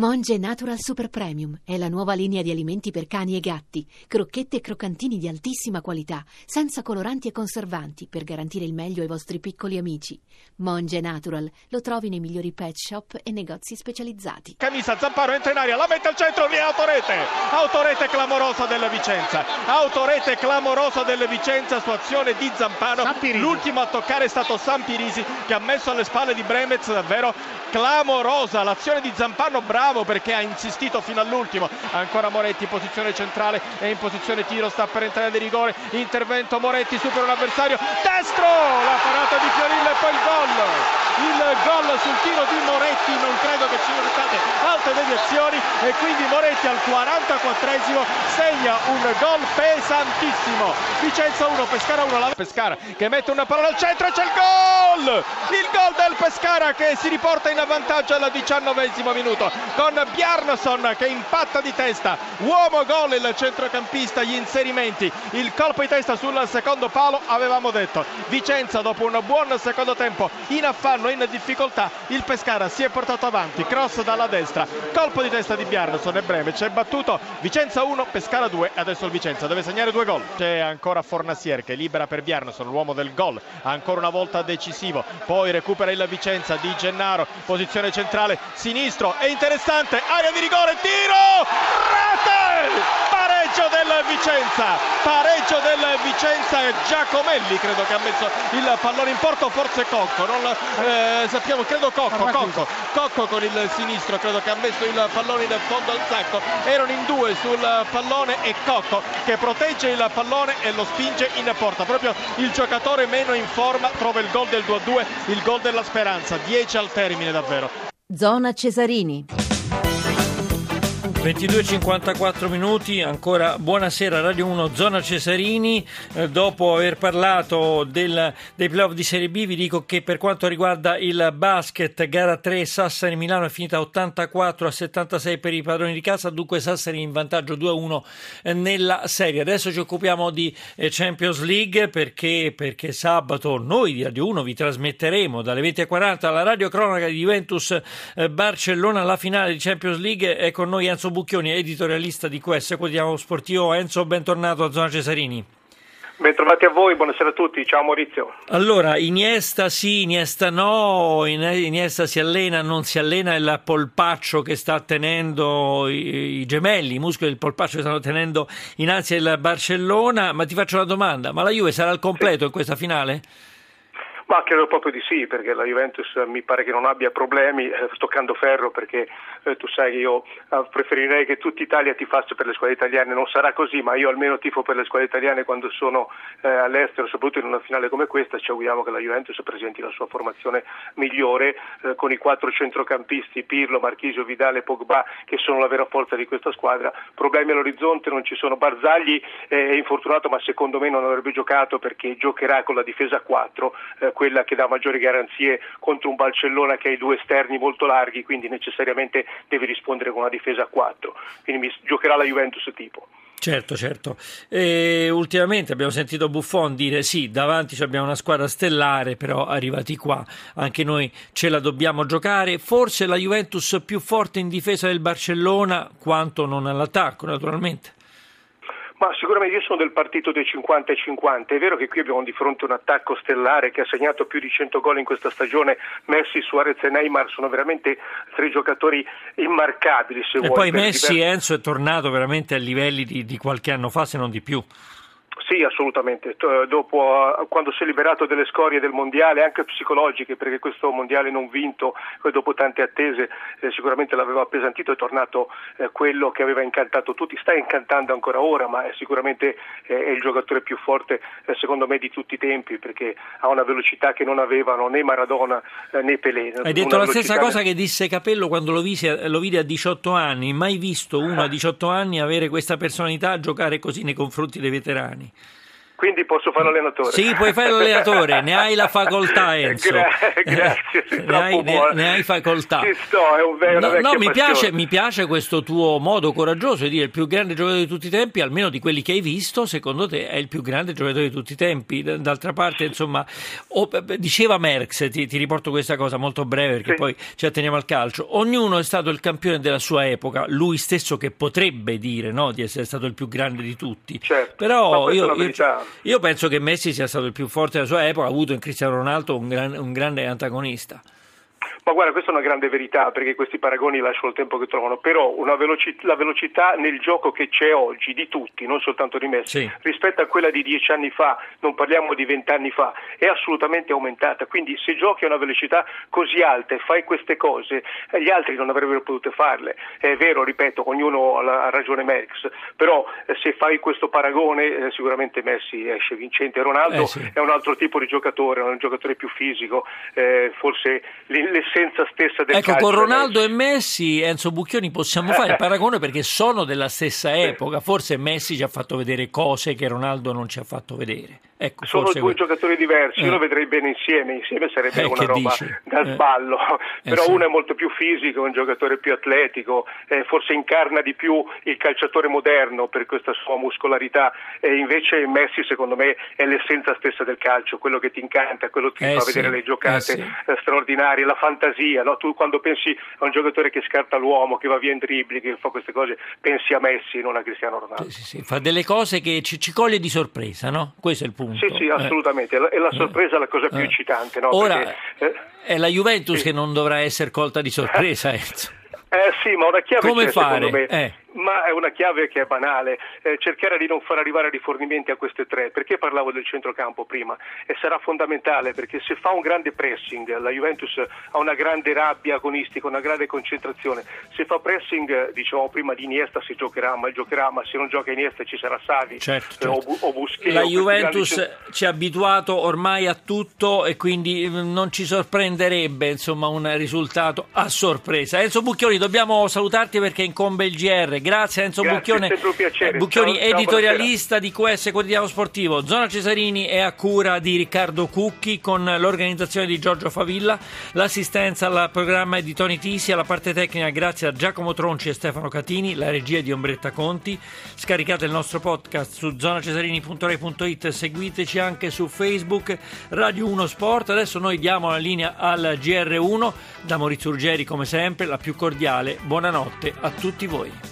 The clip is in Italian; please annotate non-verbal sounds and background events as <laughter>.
Monge Natural Super Premium è la nuova linea di alimenti per cani e gatti, crocchette e croccantini di altissima qualità, senza coloranti e conservanti, per garantire il meglio ai vostri piccoli amici. Monge Natural lo trovi nei migliori pet shop e negozi specializzati. Camisa Zamparo entra in aria, la mette al centro, via Autorete. Autorete clamorosa della Vicenza. Autorete clamorosa della Vicenza su azione di Zampano. L'ultimo a toccare è stato Sampirisi che ha messo alle spalle di Bremez davvero clamorosa l'azione di Zampano bravo perché ha insistito fino all'ultimo. Ancora Moretti in posizione centrale e in posizione tiro sta per entrare di rigore. Intervento Moretti supera un avversario destro! La parata di Fiorillo e poi il gol il gol sul tiro di Moretti non credo che ci siano state alte deviazioni e quindi Moretti al 44esimo segna un gol pesantissimo. Vicenza 1 Pescara 1 la Pescara che mette una palla al centro e c'è il gol! Il gol del Pescara che si riporta in vantaggio al diciannovesimo minuto con Bjarnason che impatta di testa. Uomo gol il centrocampista gli inserimenti. Il colpo di testa sul secondo palo avevamo detto. Vicenza dopo un buon secondo tempo in affanno in difficoltà il Pescara si è portato avanti cross dalla destra colpo di testa di Bjarnason e Breme c'è battuto Vicenza 1 Pescara 2 adesso il Vicenza deve segnare due gol. C'è ancora Fornasier che libera per Bjarnason l'uomo del gol ancora una volta decisivo poi recupera il Vicenza di Gennaro posizione centrale sinistro è interessante area di rigore tiro rete pareggio del Vicenza. Pareggio del Vicenza Giacomelli credo che ha messo il pallone in porto forse Cocco non eh, sappiamo credo Cocco Cocco Cocco con il sinistro credo che ha messo il pallone in fondo al sacco. Erano in due sul pallone e Cocco che protegge il pallone e lo spinge in porta. Proprio il giocatore meno in forma trova il gol del 2-2 il gol della speranza. 10 al termine davvero. Zona Cesarini 22.54 minuti, ancora buonasera Radio 1 Zona Cesarini, eh, dopo aver parlato del, dei playoff di Serie B vi dico che per quanto riguarda il basket gara 3 Sassari Milano è finita 84 a 76 per i padroni di casa, dunque Sassari in vantaggio 2-1 eh, nella serie. Adesso ci occupiamo di eh, Champions League perché, perché sabato noi di Radio 1 vi trasmetteremo dalle 20.40 alla radio cronaca di Juventus eh, Barcellona la finale di Champions League è con noi Enzo Bucchioni, editorialista di QS Quotidiano Sportivo. Enzo, bentornato a Zona Cesarini. Bentrovati a voi, buonasera a tutti, ciao Maurizio. Allora, Iniesta sì, Iniesta no, Iniesta si allena, non si allena, il polpaccio che sta tenendo i, i gemelli, i muscoli del polpaccio che stanno tenendo innanzi al Barcellona, ma ti faccio una domanda, ma la Juve sarà al completo sì. in questa finale? Ma credo proprio di sì, perché la Juventus mi pare che non abbia problemi, eh, toccando ferro, perché eh, tu sai che io eh, preferirei che tutta Italia tifasse per le squadre italiane, non sarà così, ma io almeno tifo per le squadre italiane quando sono eh, all'estero, soprattutto in una finale come questa, ci auguriamo che la Juventus presenti la sua formazione migliore eh, con i quattro centrocampisti, Pirlo, Marchisio, Vidale Pogba, che sono la vera forza di questa squadra. Problemi all'orizzonte, non ci sono. Barzagli, è infortunato, ma secondo me non avrebbe giocato perché giocherà con la difesa a 4 quella che dà maggiori garanzie contro un Barcellona che ha i due esterni molto larghi, quindi necessariamente deve rispondere con una difesa a 4. Quindi giocherà la Juventus tipo. Certo, certo. E ultimamente abbiamo sentito Buffon dire sì, davanti abbiamo una squadra stellare, però arrivati qua anche noi ce la dobbiamo giocare. Forse la Juventus più forte in difesa del Barcellona quanto non all'attacco, naturalmente. Ma sicuramente io sono del partito dei 50 e 50. È vero che qui abbiamo di fronte un attacco stellare che ha segnato più di 100 gol in questa stagione. Messi, Suarez e Neymar sono veramente tre giocatori immarcabili. Se e vuoi, poi Messi diversi... Enzo è tornato veramente a livelli di, di qualche anno fa, se non di più. Sì, assolutamente. Dopo, eh, quando si è liberato delle scorie del mondiale, anche psicologiche, perché questo mondiale non vinto, dopo tante attese, eh, sicuramente l'aveva appesantito, è tornato eh, quello che aveva incantato tutti. Sta incantando ancora ora, ma è sicuramente è il giocatore più forte, eh, secondo me, di tutti i tempi, perché ha una velocità che non avevano né Maradona eh, né Pelé. Hai detto la stessa cosa che disse Capello quando lo, visi, lo vide a 18 anni. Mai visto uno a 18 anni avere questa personalità giocare così nei confronti dei veterani. Quindi posso fare l'allenatore. Sì, puoi fare l'allenatore, ne hai la facoltà <laughs> Enzo. Gra- <laughs> grazie, eh, ne, hai, ne, ne, hai, facoltà. Ci sto, è un vero No, no mi, piace, mi, piace, questo tuo modo coraggioso di dire il più grande giocatore di tutti i tempi, almeno di quelli che hai visto, secondo te è il più grande giocatore di tutti i tempi. D'altra parte, insomma, oh, diceva Merckx, ti, ti, riporto questa cosa molto breve perché sì. poi ci atteniamo al calcio, ognuno è stato il campione della sua epoca, lui stesso che potrebbe dire no, di essere stato il più grande di tutti. Certo, Però io, io, io penso che Messi sia stato il più forte della sua epoca, ha avuto in Cristiano Ronaldo un, gran, un grande antagonista. Ma guarda, questa è una grande verità perché questi paragoni lasciano il tempo che trovano, però veloci- la velocità nel gioco che c'è oggi di tutti, non soltanto di Messi, sì. rispetto a quella di dieci anni fa, non parliamo di vent'anni fa, è assolutamente aumentata. Quindi se giochi a una velocità così alta e fai queste cose, eh, gli altri non avrebbero potuto farle. È vero, ripeto, ognuno ha ragione Merckx, però eh, se fai questo paragone eh, sicuramente Messi esce vincente. Ronaldo eh sì. è un altro tipo di giocatore, è un giocatore più fisico, eh, forse l'essenza l'essenza stessa del ecco, calcio. con Ronaldo e Messi, Enzo Bucchioni, possiamo fare il <laughs> paragone perché sono della stessa epoca. Forse Messi ci ha fatto vedere cose che Ronaldo non ci ha fatto vedere. Ecco, sono due giocatori diversi, eh. io lo vedrei bene insieme, insieme sarebbe eh, una roba dici? da eh. sballo, eh. <laughs> però uno è molto più fisico, un giocatore più atletico, eh, forse incarna di più il calciatore moderno per questa sua muscolarità e invece Messi secondo me è l'essenza stessa del calcio, quello che ti incanta, quello che ti fa sì. vedere le giocate sì. straordinarie, la fantasia, no? tu quando pensi a un giocatore che scarta l'uomo, che va via in dribbling, che fa queste cose, pensi a Messi, non a Cristiano Ronaldo. Sì, fa delle cose che ci, ci coglie di sorpresa, no? Questo è il punto punto. Sì, sì, eh. assolutamente. Eh. E la sorpresa è la cosa più eh. eccitante. No? Ora, Perché, è la Juventus sì. che non dovrà essere colta di sorpresa, <laughs> Enzo. Eh sì, ma una chiave Come c'è, fare? Me. Eh ma è una chiave che è banale, eh, cercare di non far arrivare rifornimenti a queste tre, perché parlavo del centrocampo prima e sarà fondamentale perché se fa un grande pressing, la Juventus ha una grande rabbia agonistica, una grande concentrazione, se fa pressing, dicevamo prima di Iniesta si giocherà, ma giocherà, ma se non gioca Iniesta ci sarà Savi certo, certo. O, o Busquets. La Juventus grandi... ci ha abituato ormai a tutto e quindi mm, non ci sorprenderebbe insomma un risultato a sorpresa. Enzo Bucchioni, dobbiamo salutarti perché incombe il GR Grazie Enzo Grazie, Bucchione, eh, Bucchioni ciao, editorialista ciao, di QS Quotidiano Sportivo. Zona Cesarini è a cura di Riccardo Cucchi con l'organizzazione di Giorgio Favilla, l'assistenza al programma è di Toni Tisi, alla parte tecnica grazie a Giacomo Tronci e Stefano Catini, la regia di Ombretta Conti. Scaricate il nostro podcast su zonacesarini.rai.it, seguiteci anche su Facebook Radio 1 Sport. Adesso noi diamo la linea al GR1 da Maurizio Urgeri come sempre, la più cordiale. Buonanotte a tutti voi.